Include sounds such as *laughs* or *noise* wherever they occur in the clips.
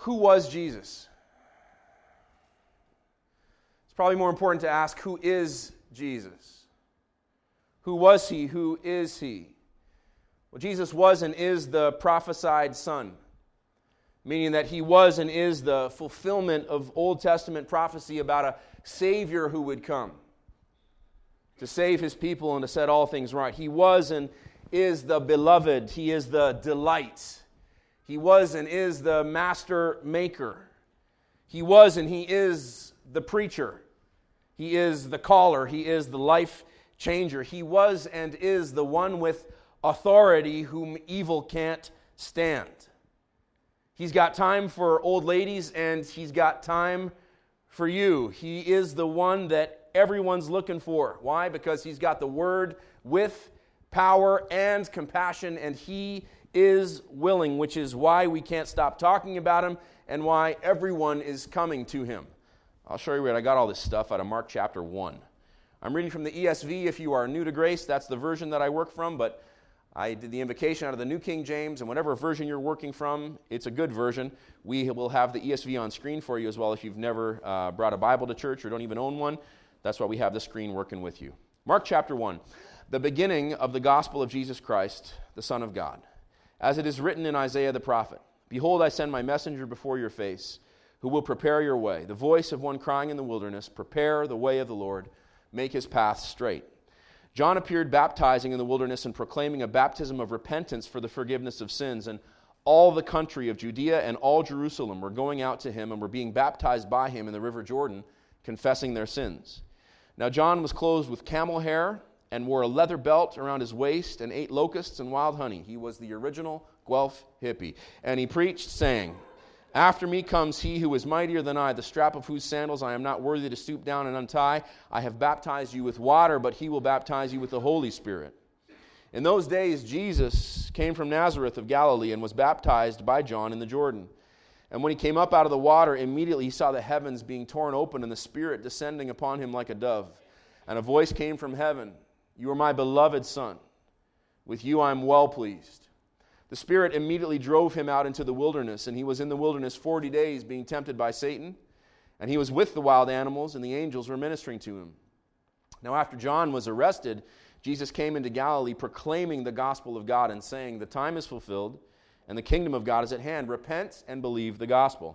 Who was Jesus? It's probably more important to ask who is Jesus? Who was he? Who is he? Well, Jesus was and is the prophesied Son, meaning that he was and is the fulfillment of Old Testament prophecy about a Savior who would come to save his people and to set all things right. He was and is the beloved, he is the delight. He was and is the master maker. He was and he is the preacher. He is the caller. He is the life changer. He was and is the one with authority whom evil can't stand. He's got time for old ladies and he's got time for you. He is the one that everyone's looking for. Why? Because he's got the word with power and compassion, and he is willing, which is why we can't stop talking about him and why everyone is coming to him. I'll show you where I got all this stuff out of Mark chapter 1. I'm reading from the ESV. If you are new to grace, that's the version that I work from, but I did the invocation out of the New King James, and whatever version you're working from, it's a good version. We will have the ESV on screen for you as well if you've never uh, brought a Bible to church or don't even own one. That's why we have the screen working with you. Mark chapter 1, the beginning of the gospel of Jesus Christ, the Son of God. As it is written in Isaiah the prophet Behold, I send my messenger before your face, who will prepare your way. The voice of one crying in the wilderness, Prepare the way of the Lord, make his path straight. John appeared baptizing in the wilderness and proclaiming a baptism of repentance for the forgiveness of sins. And all the country of Judea and all Jerusalem were going out to him and were being baptized by him in the river Jordan, confessing their sins. Now, John was clothed with camel hair and wore a leather belt around his waist and ate locusts and wild honey. He was the original Guelph hippie. And he preached, saying, after me comes he who is mightier than I, the strap of whose sandals I am not worthy to stoop down and untie. I have baptized you with water, but he will baptize you with the Holy Spirit. In those days, Jesus came from Nazareth of Galilee and was baptized by John in the Jordan. And when he came up out of the water, immediately he saw the heavens being torn open and the Spirit descending upon him like a dove. And a voice came from heaven You are my beloved Son. With you I am well pleased. The Spirit immediately drove him out into the wilderness, and he was in the wilderness 40 days being tempted by Satan. And he was with the wild animals, and the angels were ministering to him. Now, after John was arrested, Jesus came into Galilee proclaiming the gospel of God and saying, The time is fulfilled, and the kingdom of God is at hand. Repent and believe the gospel.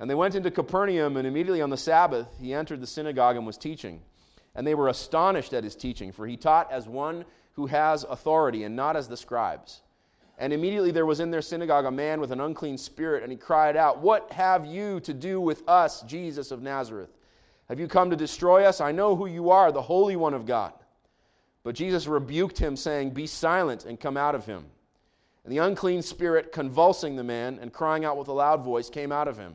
And they went into Capernaum, and immediately on the Sabbath, he entered the synagogue and was teaching. And they were astonished at his teaching, for he taught as one who has authority and not as the scribes. And immediately there was in their synagogue a man with an unclean spirit, and he cried out, What have you to do with us, Jesus of Nazareth? Have you come to destroy us? I know who you are, the Holy One of God. But Jesus rebuked him, saying, Be silent and come out of him. And the unclean spirit, convulsing the man and crying out with a loud voice, came out of him.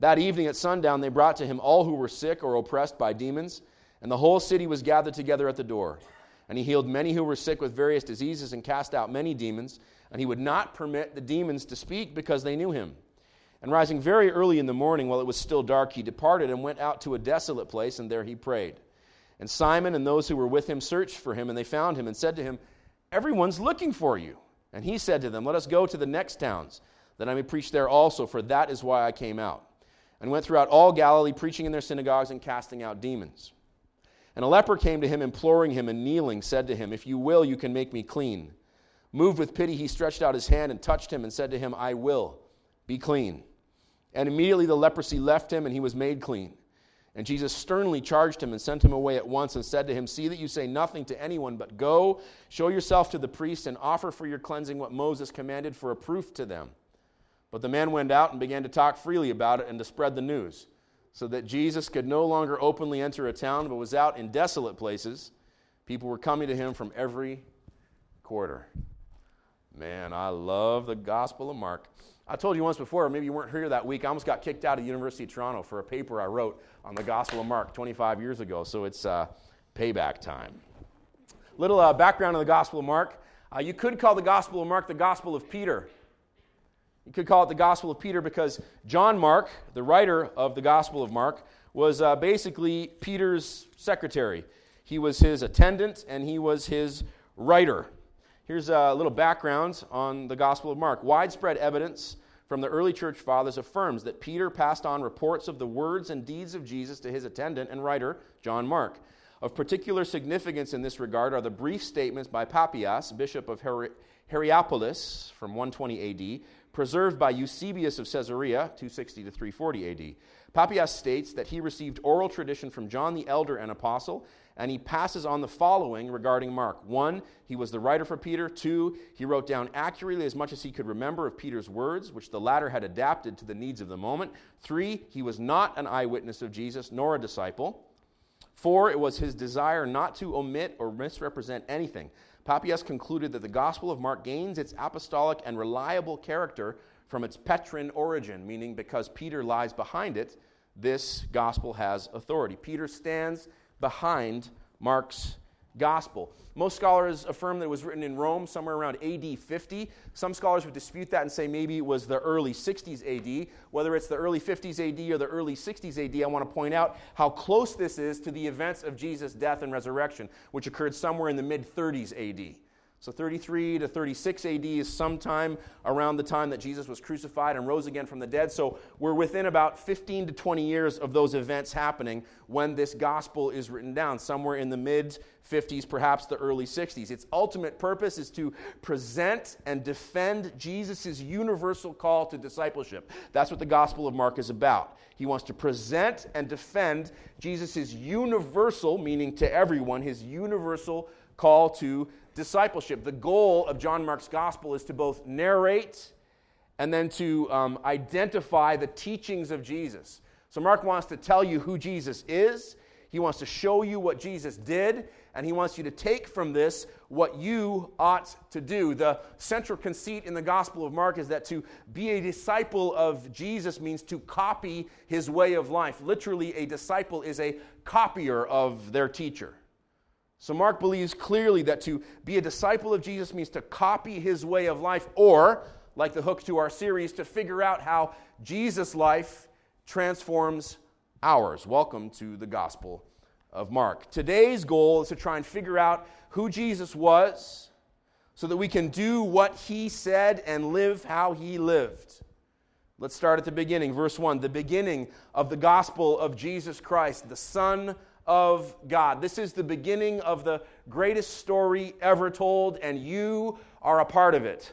That evening at sundown, they brought to him all who were sick or oppressed by demons, and the whole city was gathered together at the door. And he healed many who were sick with various diseases and cast out many demons and he would not permit the demons to speak because they knew him. And rising very early in the morning, while it was still dark, he departed and went out to a desolate place, and there he prayed. And Simon and those who were with him searched for him, and they found him and said to him, Everyone's looking for you. And he said to them, Let us go to the next towns, that I may preach there also, for that is why I came out. And went throughout all Galilee, preaching in their synagogues and casting out demons. And a leper came to him, imploring him, and kneeling, said to him, If you will, you can make me clean. Moved with pity, he stretched out his hand and touched him and said to him, I will, be clean. And immediately the leprosy left him and he was made clean. And Jesus sternly charged him and sent him away at once and said to him, See that you say nothing to anyone, but go, show yourself to the priest, and offer for your cleansing what Moses commanded for a proof to them. But the man went out and began to talk freely about it and to spread the news, so that Jesus could no longer openly enter a town, but was out in desolate places. People were coming to him from every quarter. Man, I love the Gospel of Mark. I told you once before, maybe you weren't here that week, I almost got kicked out of University of Toronto for a paper I wrote on the Gospel of Mark 25 years ago, so it's uh, payback time. Little uh, background on the Gospel of Mark. Uh, you could call the Gospel of Mark the Gospel of Peter. You could call it the Gospel of Peter because John Mark, the writer of the Gospel of Mark, was uh, basically Peter's secretary. He was his attendant and he was his writer. Here's a little background on the Gospel of Mark. Widespread evidence from the early church fathers affirms that Peter passed on reports of the words and deeds of Jesus to his attendant and writer, John Mark. Of particular significance in this regard are the brief statements by Papias, bishop of Hierapolis from 120 AD, preserved by Eusebius of Caesarea, 260 to 340 AD. Papias states that he received oral tradition from John the elder and apostle and he passes on the following regarding Mark. One, he was the writer for Peter. Two, he wrote down accurately as much as he could remember of Peter's words, which the latter had adapted to the needs of the moment. Three, he was not an eyewitness of Jesus nor a disciple. Four, it was his desire not to omit or misrepresent anything. Papias concluded that the Gospel of Mark gains its apostolic and reliable character from its Petrine origin, meaning because Peter lies behind it, this gospel has authority. Peter stands behind Mark's gospel. Most scholars affirm that it was written in Rome somewhere around AD 50. Some scholars would dispute that and say maybe it was the early 60s AD. Whether it's the early 50s AD or the early 60s AD, I want to point out how close this is to the events of Jesus' death and resurrection, which occurred somewhere in the mid 30s AD. So 33 to 36 AD is sometime around the time that Jesus was crucified and rose again from the dead. So we're within about 15 to 20 years of those events happening when this gospel is written down, somewhere in the mid 50s, perhaps the early 60s. Its ultimate purpose is to present and defend Jesus' universal call to discipleship. That's what the Gospel of Mark is about. He wants to present and defend Jesus' universal, meaning to everyone, his universal call to discipleship. The goal of John Mark's gospel is to both narrate and then to um, identify the teachings of Jesus. So, Mark wants to tell you who Jesus is, he wants to show you what Jesus did, and he wants you to take from this what you ought to do. The central conceit in the Gospel of Mark is that to be a disciple of Jesus means to copy his way of life. Literally, a disciple is a copier of their teacher. So, Mark believes clearly that to be a disciple of Jesus means to copy his way of life, or, like the hook to our series, to figure out how Jesus' life transforms ours. Welcome to the Gospel of Mark. Today's goal is to try and figure out who Jesus was so that we can do what he said and live how he lived. Let's start at the beginning. Verse 1 the beginning of the gospel of Jesus Christ, the Son of God. This is the beginning of the greatest story ever told, and you are a part of it.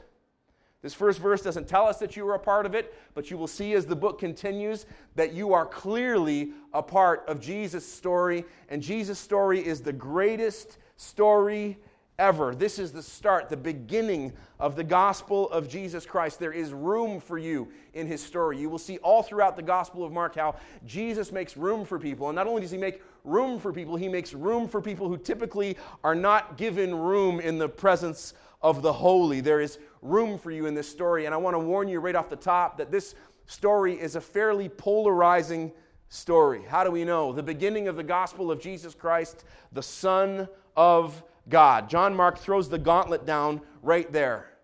This first verse doesn't tell us that you are a part of it, but you will see as the book continues that you are clearly a part of Jesus' story, and Jesus' story is the greatest story ever. This is the start, the beginning of the gospel of Jesus Christ. There is room for you in his story. You will see all throughout the gospel of Mark how Jesus makes room for people. And not only does he make room for people, he makes room for people who typically are not given room in the presence of the holy. There is room for you in this story. And I want to warn you right off the top that this story is a fairly polarizing story. How do we know? The beginning of the gospel of Jesus Christ, the Son of God. John Mark throws the gauntlet down right there.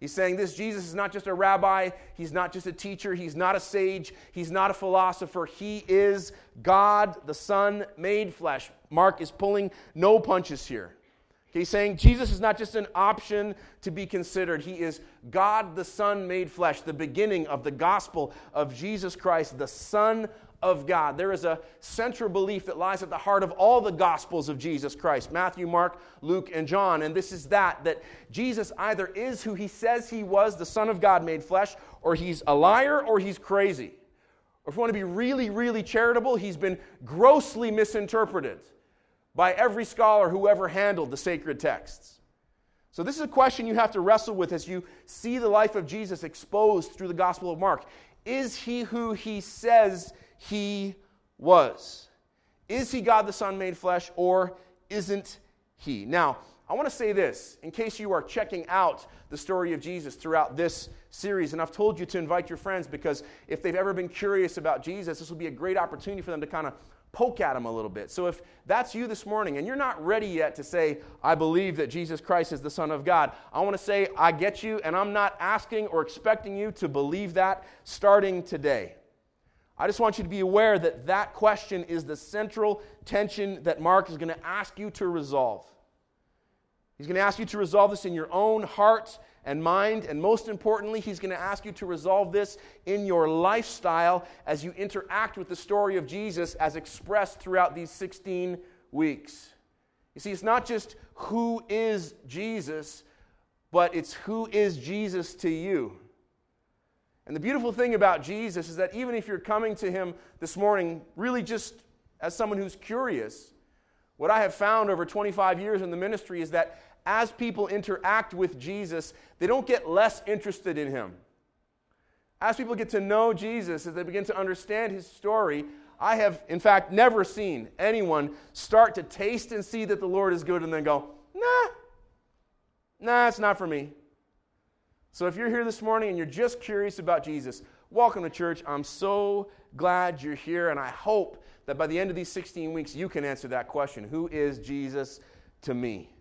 He's saying this Jesus is not just a rabbi, he's not just a teacher, he's not a sage, he's not a philosopher. He is God, the Son, made flesh. Mark is pulling no punches here. He's saying Jesus is not just an option to be considered. He is God the Son made flesh, the beginning of the gospel of Jesus Christ, the Son of God. There is a central belief that lies at the heart of all the gospels of Jesus Christ Matthew, Mark, Luke, and John. And this is that that Jesus either is who he says he was, the Son of God made flesh, or he's a liar or he's crazy. Or if we want to be really, really charitable, he's been grossly misinterpreted by every scholar who ever handled the sacred texts. So, this is a question you have to wrestle with as you see the life of Jesus exposed through the Gospel of Mark. Is he who he says he was? Is he God the Son made flesh, or isn't he? Now, I want to say this in case you are checking out the story of Jesus throughout this series. And I've told you to invite your friends because if they've ever been curious about Jesus, this will be a great opportunity for them to kind of poke at him a little bit. So if that's you this morning and you're not ready yet to say, I believe that Jesus Christ is the Son of God, I want to say, I get you, and I'm not asking or expecting you to believe that starting today. I just want you to be aware that that question is the central tension that Mark is going to ask you to resolve. He's going to ask you to resolve this in your own heart and mind. And most importantly, he's going to ask you to resolve this in your lifestyle as you interact with the story of Jesus as expressed throughout these 16 weeks. You see, it's not just who is Jesus, but it's who is Jesus to you. And the beautiful thing about Jesus is that even if you're coming to him this morning, really just as someone who's curious, what I have found over 25 years in the ministry is that as people interact with Jesus, they don't get less interested in him. As people get to know Jesus, as they begin to understand his story, I have, in fact, never seen anyone start to taste and see that the Lord is good and then go, nah, nah, it's not for me. So if you're here this morning and you're just curious about Jesus, welcome to church. I'm so glad you're here, and I hope that by the end of these 16 weeks, you can answer that question Who is Jesus to me?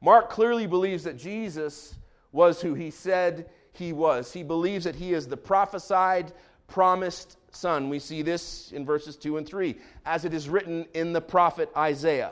Mark clearly believes that Jesus was who he said he was. He believes that he is the prophesied, promised Son. We see this in verses 2 and 3, as it is written in the prophet Isaiah.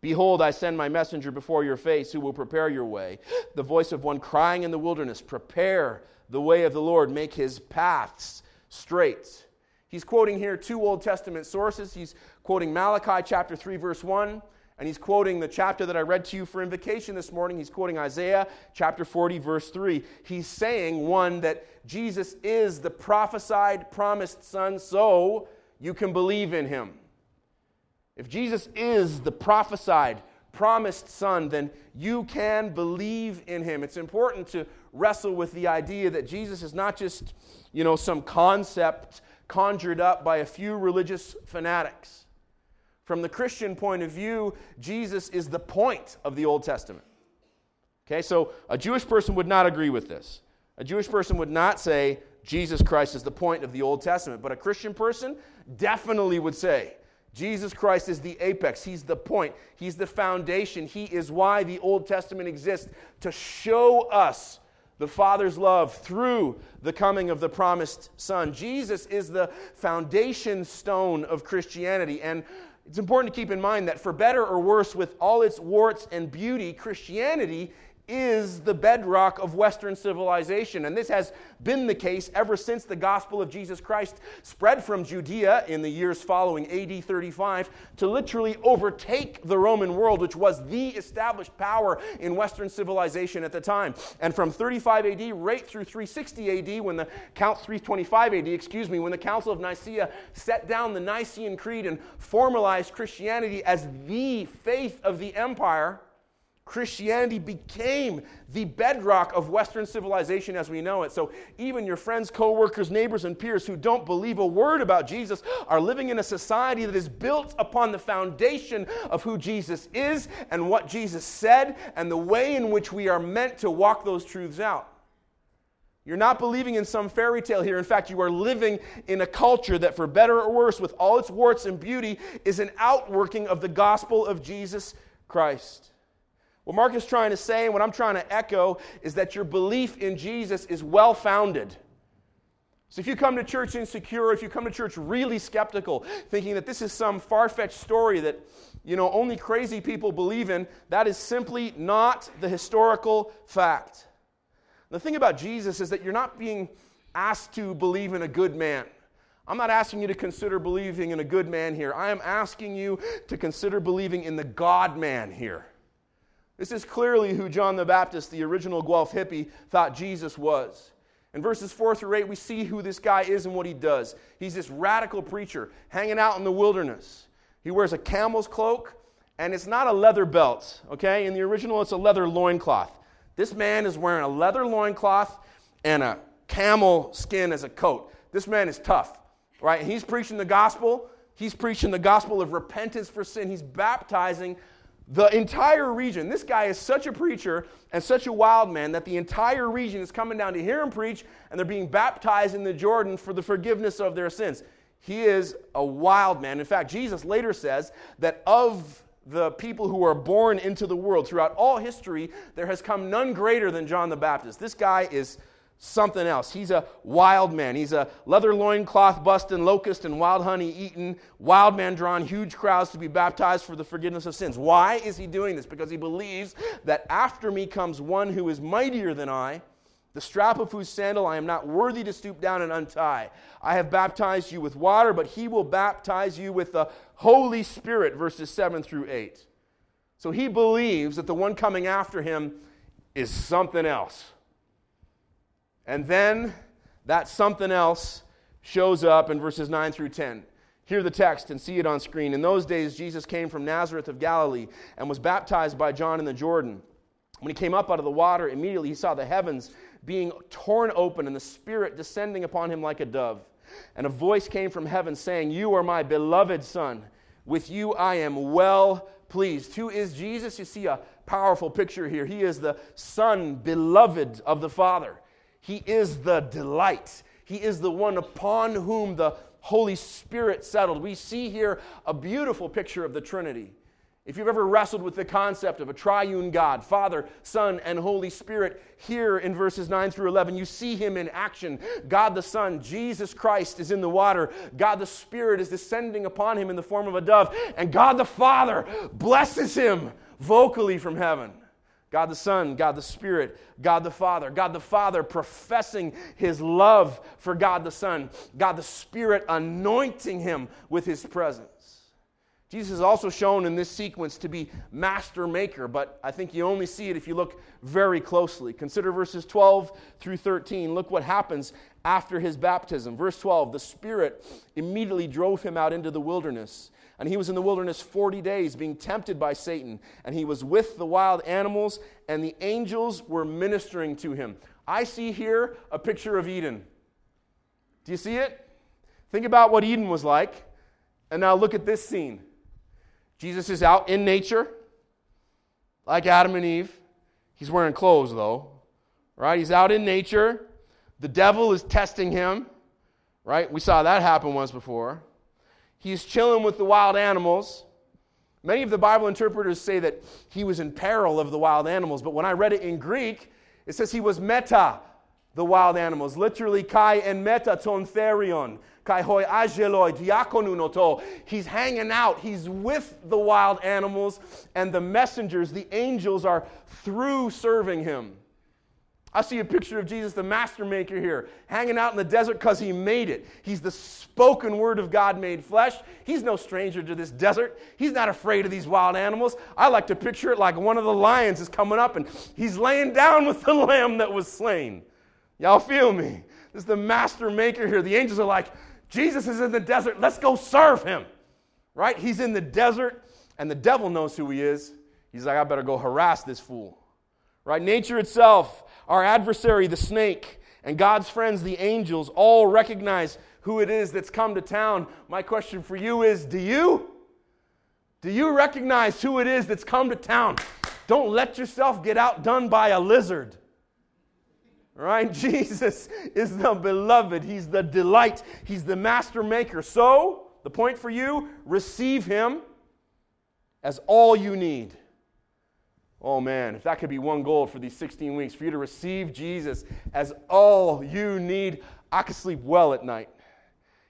Behold, I send my messenger before your face who will prepare your way. The voice of one crying in the wilderness, Prepare the way of the Lord, make his paths straight. He's quoting here two Old Testament sources. He's quoting Malachi chapter 3, verse 1, and he's quoting the chapter that I read to you for invocation this morning. He's quoting Isaiah chapter 40, verse 3. He's saying, one, that Jesus is the prophesied, promised Son, so you can believe in him. If Jesus is the prophesied, promised Son, then you can believe in him. It's important to wrestle with the idea that Jesus is not just, you know, some concept conjured up by a few religious fanatics. From the Christian point of view, Jesus is the point of the Old Testament. Okay, so a Jewish person would not agree with this. A Jewish person would not say Jesus Christ is the point of the Old Testament, but a Christian person definitely would say Jesus Christ is the apex. He's the point. He's the foundation. He is why the Old Testament exists to show us the Father's love through the coming of the promised Son. Jesus is the foundation stone of Christianity. And it's important to keep in mind that for better or worse, with all its warts and beauty, Christianity is the bedrock of Western civilization. And this has been the case ever since the gospel of Jesus Christ spread from Judea in the years following AD 35 to literally overtake the Roman world, which was the established power in Western civilization at the time. And from 35 AD right through 360 AD, when the Count 325 AD, excuse me, when the Council of Nicaea set down the Nicene Creed and formalized Christianity as the faith of the empire Christianity became the bedrock of Western civilization as we know it. So even your friends, coworkers, neighbors, and peers who don't believe a word about Jesus are living in a society that is built upon the foundation of who Jesus is and what Jesus said and the way in which we are meant to walk those truths out. You're not believing in some fairy tale here. In fact, you are living in a culture that, for better or worse, with all its warts and beauty, is an outworking of the gospel of Jesus Christ. What Mark is trying to say, and what I'm trying to echo, is that your belief in Jesus is well founded. So if you come to church insecure, if you come to church really skeptical, thinking that this is some far fetched story that you know only crazy people believe in, that is simply not the historical fact. The thing about Jesus is that you're not being asked to believe in a good man. I'm not asking you to consider believing in a good man here. I am asking you to consider believing in the God man here. This is clearly who John the Baptist, the original Guelph hippie, thought Jesus was. In verses 4 through 8, we see who this guy is and what he does. He's this radical preacher hanging out in the wilderness. He wears a camel's cloak, and it's not a leather belt, okay? In the original, it's a leather loincloth. This man is wearing a leather loincloth and a camel skin as a coat. This man is tough, right? He's preaching the gospel. He's preaching the gospel of repentance for sin. He's baptizing the entire region. This guy is such a preacher and such a wild man that the entire region is coming down to hear him preach, and they're being baptized in the Jordan for the forgiveness of their sins. He is a wild man. In fact, Jesus later says that of the people who are born into the world throughout all history, there has come none greater than John the Baptist. This guy is something else. He's a wild man. He's a leather loincloth busting, locust and wild honey eating, wild man drawing huge crowds to be baptized for the forgiveness of sins. Why is he doing this? Because he believes that after me comes one who is mightier than I, the strap of whose sandal I am not worthy to stoop down and untie. I have baptized you with water, but he will baptize you with the Holy Spirit, verses 7 through 8. So he believes that the one coming after him is something else. And then that something else shows up in verses 9 through 10. Hear the text and see it on screen. In those days, Jesus came from Nazareth of Galilee and was baptized by John in the Jordan. When he came up out of the water, immediately he saw the heavens being torn open and the Spirit descending upon him like a dove. And a voice came from heaven saying, You are my beloved Son. With you I am well pleased. Who is Jesus? You see a powerful picture here. He is the Son, beloved of the Father. He is the delight. He is the one upon whom the Holy Spirit settled. We see here a beautiful picture of the Trinity. If you've ever wrestled with the concept of a triune God, Father, Son, and Holy Spirit, here in verses 9 through 11, you see him in action. God the Son, Jesus Christ, is in the water. God the Spirit is descending upon him in the form of a dove. And God the Father blesses him vocally from heaven. God the Son, God the Spirit, God the Father. God the Father professing his love for God the Son. God the Spirit anointing him with his presence. Jesus is also shown in this sequence to be master maker, but I think you only see it if you look very closely. Consider verses 12 through 13. Look what happens after his baptism. Verse 12 The Spirit immediately drove him out into the wilderness and he was in the wilderness 40 days being tempted by Satan. And he was with the wild animals, and the angels were ministering to him. I see here a picture of Eden. Do you see it? Think about what Eden was like. And now look at this scene. Jesus is out in nature, like Adam and Eve. He's wearing clothes, though, right? He's out in nature. The devil is testing him, right? We saw that happen once before. He's chilling with the wild animals. Many of the Bible interpreters say that he was in peril of the wild animals, but when I read it in Greek, it says he was meta, the wild animals. Literally, kai and meta ton therion. Kai hoi ageloi diakonunoto. He's hanging out. He's with the wild animals, and the messengers, the angels, are through serving him. I see a picture of Jesus, the master maker here, hanging out in the desert because he made it. He's the spoken word of God made flesh. He's no stranger to this desert. He's not afraid of these wild animals. I like to picture it like one of the lions is coming up and he's laying down with the *laughs* lamb that was slain. Y'all feel me? This is the master maker here. The angels are like, Jesus is in the desert. Let's go serve him. Right? He's in the desert and the devil knows who he is. He's like, I better go harass this fool. Right? Nature itself our adversary, the snake, and God's friends, the angels, all recognize who it is that's come to town. My question for you is do you? Do you recognize who it is that's come to town? Don't let yourself get outdone by a lizard. Right? *laughs* Jesus is the beloved. He's the delight. He's the master maker. So, the point for you receive him as all you need. Oh man, if that could be one goal for these 16 weeks, for you to receive Jesus as all you need, I could sleep well at night.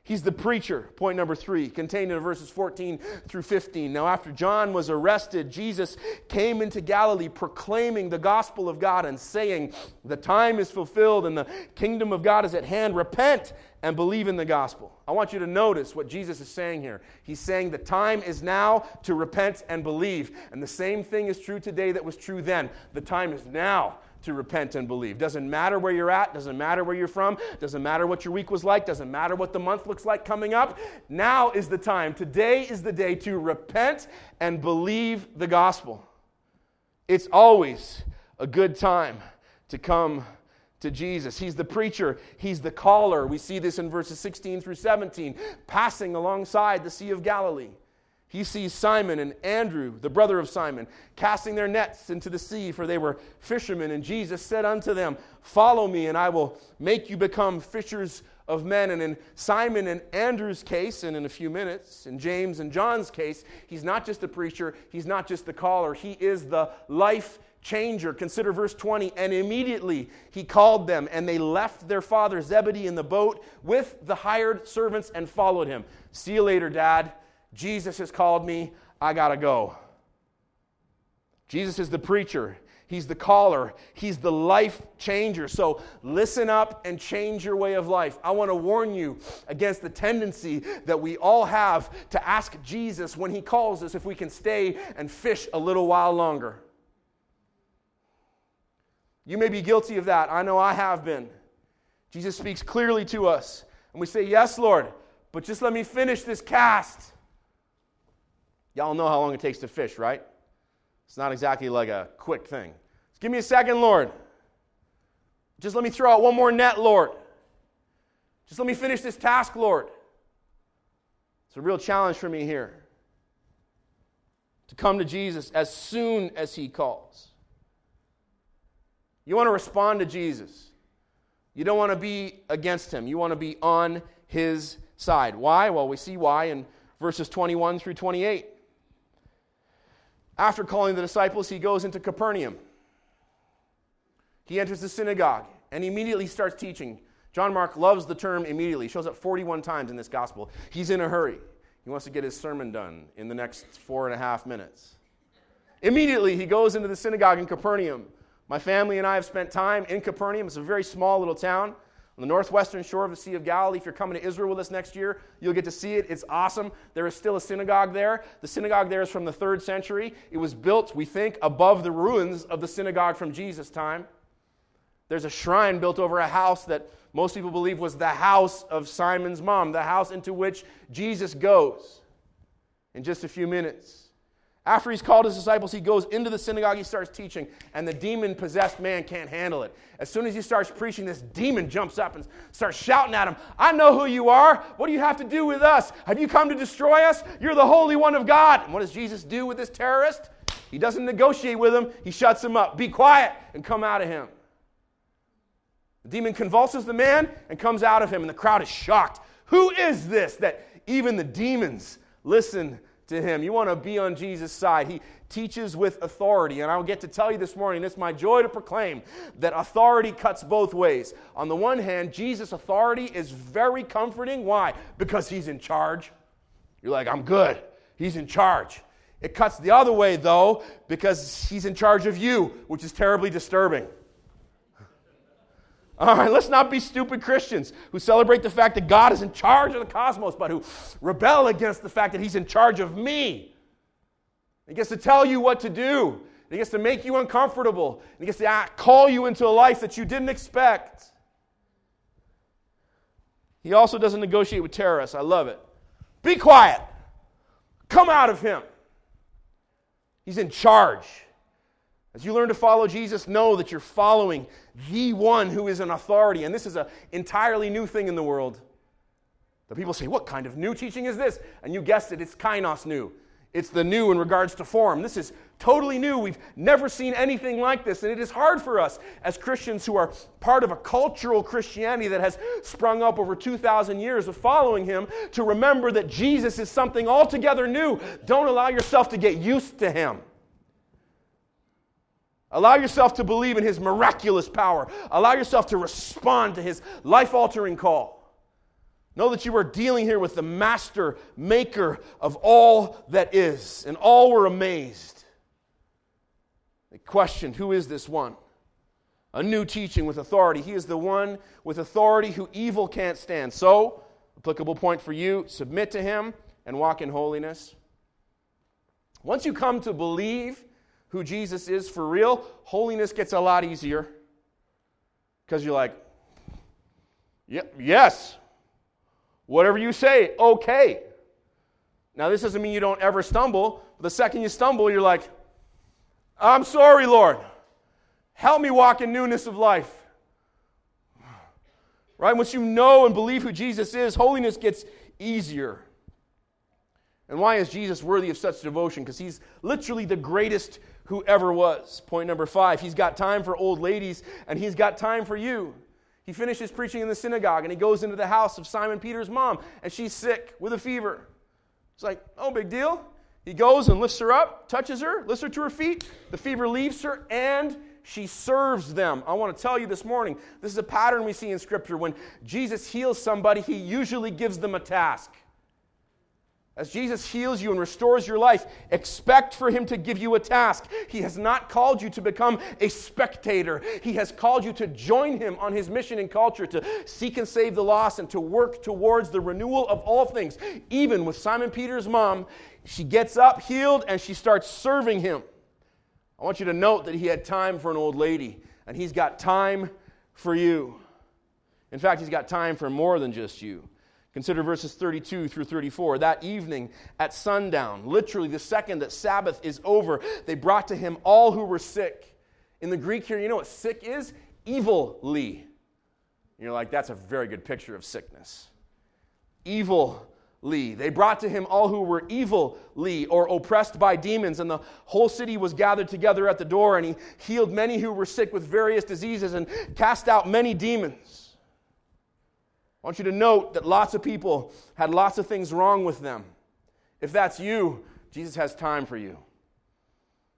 He's the preacher, point number three, contained in verses 14 through 15. Now, after John was arrested, Jesus came into Galilee proclaiming the gospel of God and saying, The time is fulfilled and the kingdom of God is at hand. Repent and believe in the gospel. I want you to notice what Jesus is saying here. He's saying the time is now to repent and believe. And the same thing is true today that was true then. The time is now to repent and believe. Doesn't matter where you're at, doesn't matter where you're from, doesn't matter what your week was like, doesn't matter what the month looks like coming up. Now is the time. Today is the day to repent and believe the gospel. It's always a good time to come to Jesus. He's the preacher, he's the caller. We see this in verses 16 through 17, passing alongside the Sea of Galilee. He sees Simon and Andrew, the brother of Simon, casting their nets into the sea, for they were fishermen. And Jesus said unto them, Follow me, and I will make you become fishers of men. And in Simon and Andrew's case, and in a few minutes, in James and John's case, he's not just the preacher, he's not just the caller, he is the life changer. Consider verse 20. And immediately he called them, and they left their father Zebedee in the boat with the hired servants and followed him. See you later, Dad. Jesus has called me. I got to go. Jesus is the preacher. He's the caller. He's the life changer. So listen up and change your way of life. I want to warn you against the tendency that we all have to ask Jesus when he calls us if we can stay and fish a little while longer. You may be guilty of that. I know I have been. Jesus speaks clearly to us, and we say, Yes, Lord, but just let me finish this cast. Y'all know how long it takes to fish, right? It's not exactly like a quick thing. Just give me a second, Lord. Just let me throw out one more net, Lord. Just let me finish this task, Lord. It's a real challenge for me here to come to Jesus as soon as He calls. You want to respond to Jesus. You don't want to be against him. You want to be on his side. Why? Well, we see why in verses 21 through 28. After calling the disciples, he goes into Capernaum. He enters the synagogue and immediately starts teaching. John Mark loves the term immediately. He shows up 41 times in this gospel. He's in a hurry. He wants to get his sermon done in the next four and a half minutes. Immediately, he goes into the synagogue in Capernaum. My family and I have spent time in Capernaum. It's a very small little town on the northwestern shore of the Sea of Galilee. If you're coming to Israel with us next year, you'll get to see it. It's awesome. There is still a synagogue there. The synagogue there is from the third century. It was built, we think, above the ruins of the synagogue from Jesus' time. There's a shrine built over a house that most people believe was the house of Simon's mom, the house into which Jesus goes in just a few minutes. After he's called his disciples, he goes into the synagogue, he starts teaching, and the demon possessed man can't handle it. As soon as he starts preaching, this demon jumps up and starts shouting at him, I know who you are. What do you have to do with us? Have you come to destroy us? You're the Holy One of God. And what does Jesus do with this terrorist? He doesn't negotiate with him, he shuts him up. Be quiet and come out of him. The demon convulses the man and comes out of him, and the crowd is shocked. Who is this that even the demons listen to him. You want to be on Jesus' side. He teaches with authority. And I'll get to tell you this morning, it's my joy to proclaim that authority cuts both ways. On the one hand, Jesus' authority is very comforting. Why? Because he's in charge. You're like, I'm good. He's in charge. It cuts the other way, though, because he's in charge of you, which is terribly disturbing. All right, let's not be stupid Christians who celebrate the fact that God is in charge of the cosmos, but who rebel against the fact that He's in charge of me. He gets to tell you what to do, He gets to make you uncomfortable, He gets to call you into a life that you didn't expect. He also doesn't negotiate with terrorists. I love it. Be quiet. Come out of him. He's in charge. As you learn to follow Jesus, know that you're following the one who is an authority. And this is an entirely new thing in the world. The people say, What kind of new teaching is this? And you guessed it, it's kainos new. It's the new in regards to form. This is totally new. We've never seen anything like this. And it is hard for us as Christians who are part of a cultural Christianity that has sprung up over 2,000 years of following Him to remember that Jesus is something altogether new. Don't allow yourself to get used to Him. Allow yourself to believe in His miraculous power. Allow yourself to respond to His life altering call. Know that you are dealing here with the master, maker of all that is. And all were amazed. They questioned who is this one? A new teaching with authority. He is the one with authority who evil can't stand. So, applicable point for you submit to Him and walk in holiness. Once you come to believe, who Jesus is for real, holiness gets a lot easier. Because you're like, yeah, yes. Whatever you say, okay. Now, this doesn't mean you don't ever stumble. But the second you stumble, you're like, I'm sorry, Lord. Help me walk in newness of life. Right? Once you know and believe who Jesus is, holiness gets easier. And why is Jesus worthy of such devotion? Because he's literally the greatest who ever was. Point number five, he's got time for old ladies and he's got time for you. He finishes preaching in the synagogue and he goes into the house of Simon Peter's mom and she's sick with a fever. It's like, oh, big deal. He goes and lifts her up, touches her, lifts her to her feet. The fever leaves her and she serves them. I want to tell you this morning this is a pattern we see in Scripture. When Jesus heals somebody, he usually gives them a task. As Jesus heals you and restores your life, expect for him to give you a task. He has not called you to become a spectator. He has called you to join him on his mission and culture, to seek and save the lost, and to work towards the renewal of all things. Even with Simon Peter's mom, she gets up healed and she starts serving him. I want you to note that he had time for an old lady, and he's got time for you. In fact, he's got time for more than just you. Consider verses 32 through 34. That evening at sundown, literally the second that Sabbath is over, they brought to him all who were sick. In the Greek here, you know what sick is? Evilly. You're like, that's a very good picture of sickness. Evilly. They brought to him all who were evilly or oppressed by demons, and the whole city was gathered together at the door, and he healed many who were sick with various diseases and cast out many demons. I want you to note that lots of people had lots of things wrong with them. If that's you, Jesus has time for you.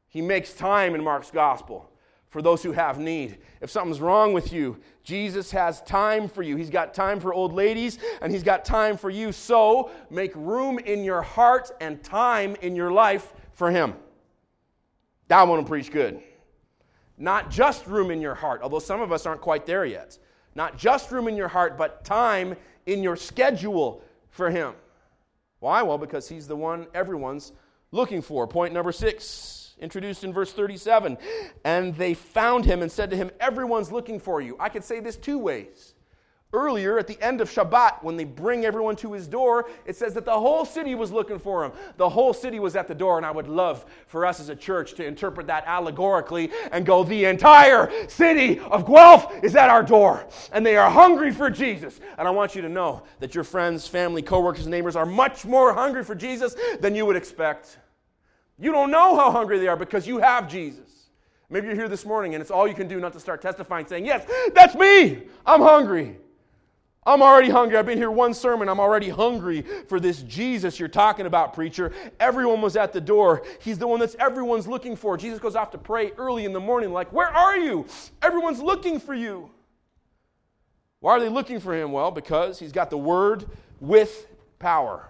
He makes time in Mark's gospel for those who have need. If something's wrong with you, Jesus has time for you. He's got time for old ladies and he's got time for you. So make room in your heart and time in your life for him. That one will preach good. Not just room in your heart, although some of us aren't quite there yet. Not just room in your heart, but time in your schedule for Him. Why? Well, because He's the one everyone's looking for. Point number six, introduced in verse 37. And they found Him and said to Him, Everyone's looking for you. I could say this two ways. Earlier, at the end of Shabbat, when they bring everyone to his door, it says that the whole city was looking for him. The whole city was at the door, and I would love for us as a church to interpret that allegorically and go, the entire city of Guelph is at our door, and they are hungry for Jesus. And I want you to know that your friends, family, coworkers, neighbors are much more hungry for Jesus than you would expect. You don't know how hungry they are because you have Jesus. Maybe you're here this morning and it's all you can do not to start testifying, saying, Yes, that's me. I'm hungry. I'm already hungry. I've been here one sermon. I'm already hungry for this Jesus you're talking about, preacher. Everyone was at the door. He's the one that's everyone's looking for. Jesus goes off to pray early in the morning, like, Where are you? Everyone's looking for you. Why are they looking for him? Well, because he's got the word with power.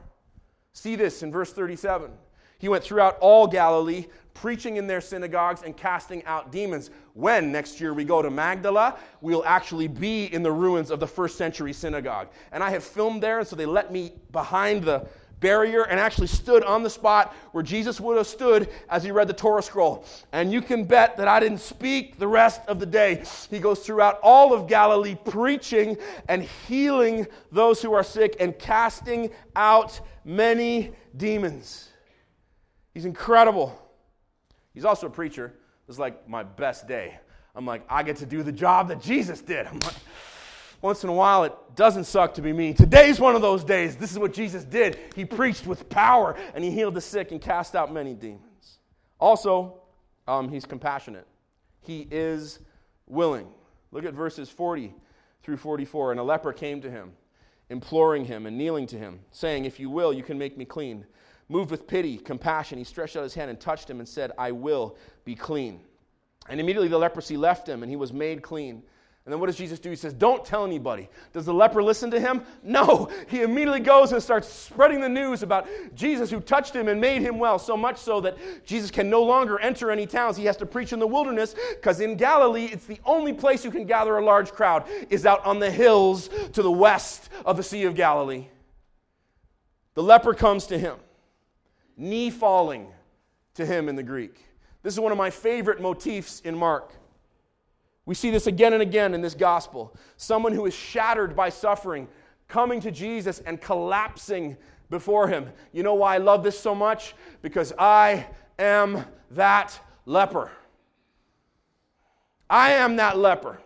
See this in verse 37. He went throughout all Galilee, preaching in their synagogues and casting out demons. When next year we go to Magdala, we'll actually be in the ruins of the first century synagogue. And I have filmed there, and so they let me behind the barrier and actually stood on the spot where Jesus would have stood as he read the Torah scroll. And you can bet that I didn't speak the rest of the day. He goes throughout all of Galilee preaching and healing those who are sick and casting out many demons. He's incredible. He's also a preacher. It's like my best day. I'm like, I get to do the job that Jesus did. I'm like, once in a while, it doesn't suck to be me. Today's one of those days. This is what Jesus did. He preached with power and he healed the sick and cast out many demons. Also, um, he's compassionate. He is willing. Look at verses 40 through 44. And a leper came to him, imploring him and kneeling to him, saying, If you will, you can make me clean. Moved with pity, compassion, he stretched out his hand and touched him and said, I will be clean. And immediately the leprosy left him and he was made clean. And then what does Jesus do? He says, Don't tell anybody. Does the leper listen to him? No. He immediately goes and starts spreading the news about Jesus who touched him and made him well, so much so that Jesus can no longer enter any towns. He has to preach in the wilderness because in Galilee, it's the only place you can gather a large crowd, is out on the hills to the west of the Sea of Galilee. The leper comes to him knee falling to him in the Greek. This is one of my favorite motifs in Mark. We see this again and again in this gospel. Someone who is shattered by suffering, coming to Jesus and collapsing before him. You know why I love this so much? Because I am that leper. I am that leper.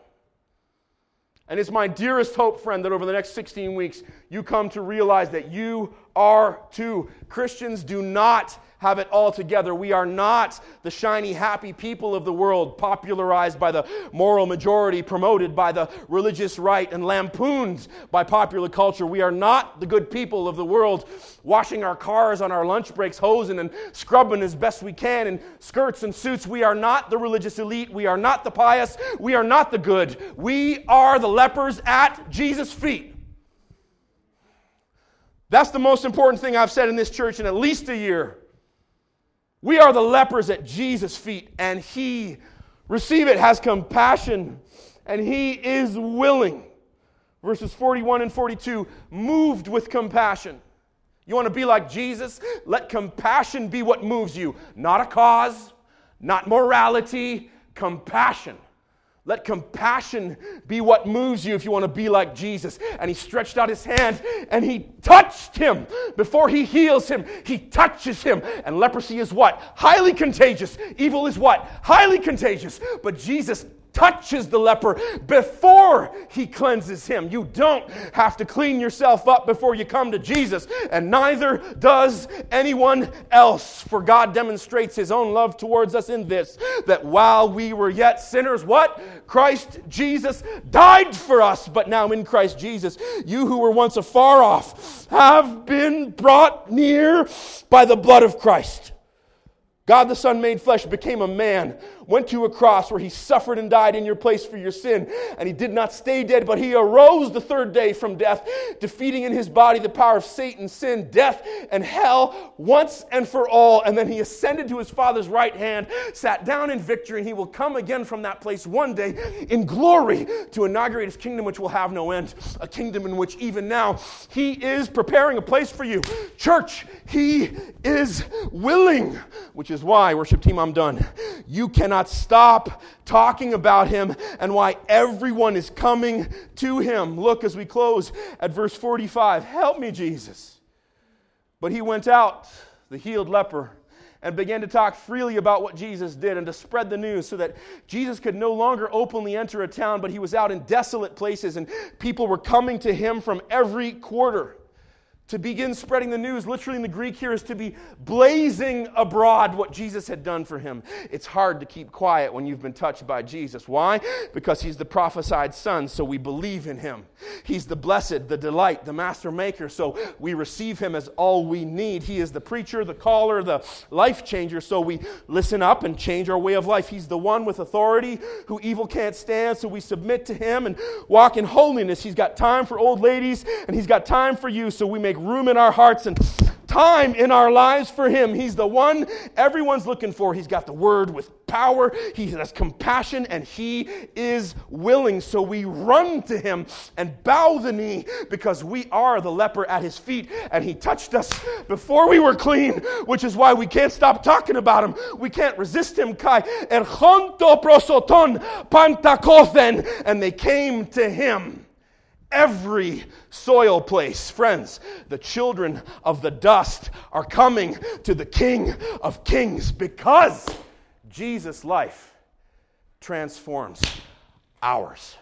And it's my dearest hope, friend, that over the next 16 weeks, you come to realize that you are too. Christians do not have it all together. We are not the shiny, happy people of the world, popularized by the moral majority, promoted by the religious right, and lampooned by popular culture. We are not the good people of the world, washing our cars on our lunch breaks, hosing and scrubbing as best we can in skirts and suits. We are not the religious elite. We are not the pious. We are not the good. We are the lepers at Jesus' feet. That's the most important thing I've said in this church in at least a year. We are the lepers at Jesus' feet, and He, receive it, has compassion, and He is willing. Verses 41 and 42, moved with compassion. You want to be like Jesus? Let compassion be what moves you, not a cause, not morality, compassion. Let compassion be what moves you if you want to be like Jesus. And he stretched out his hand and he touched him. Before he heals him, he touches him. And leprosy is what? Highly contagious. Evil is what? Highly contagious. But Jesus touches the leper before he cleanses him. You don't have to clean yourself up before you come to Jesus, and neither does anyone else. For God demonstrates his own love towards us in this that while we were yet sinners, what? Christ Jesus died for us, but now in Christ Jesus, you who were once afar off have been brought near by the blood of Christ. God the Son made flesh, became a man, went to a cross where he suffered and died in your place for your sin. And he did not stay dead, but he arose the third day from death, defeating in his body the power of Satan, sin, death, and hell once and for all. And then he ascended to his Father's right hand, sat down in victory, and he will come again from that place one day in glory to inaugurate his kingdom, which will have no end. A kingdom in which even now he is preparing a place for you. Church, he is willing, which is why, worship team, I'm done. You cannot stop talking about him and why everyone is coming to him. Look as we close at verse 45. Help me, Jesus. But he went out, the healed leper, and began to talk freely about what Jesus did and to spread the news so that Jesus could no longer openly enter a town, but he was out in desolate places and people were coming to him from every quarter to begin spreading the news, literally in the Greek here, is to be blazing abroad what Jesus had done for him. It's hard to keep quiet when you've been touched by Jesus. Why? Because he's the prophesied son, so we believe in him. He's the blessed, the delight, the master maker, so we receive him as all we need. He is the preacher, the caller, the life changer, so we listen up and change our way of life. He's the one with authority who evil can't stand, so we submit to him and walk in holiness. He's got time for old ladies, and he's got time for you, so we make room in our hearts and time in our lives for Him. He's the one everyone's looking for. He's got the Word with power, He has compassion, and He is willing. So we run to Him and bow the knee because we are the leper at His feet, and He touched us before we were clean, which is why we can't stop talking about Him. We can't resist Him. Kai er pantakothen, and they came to Him every soil place. Friends, the children of the dust are coming to the King of Kings because Jesus' life transforms ours.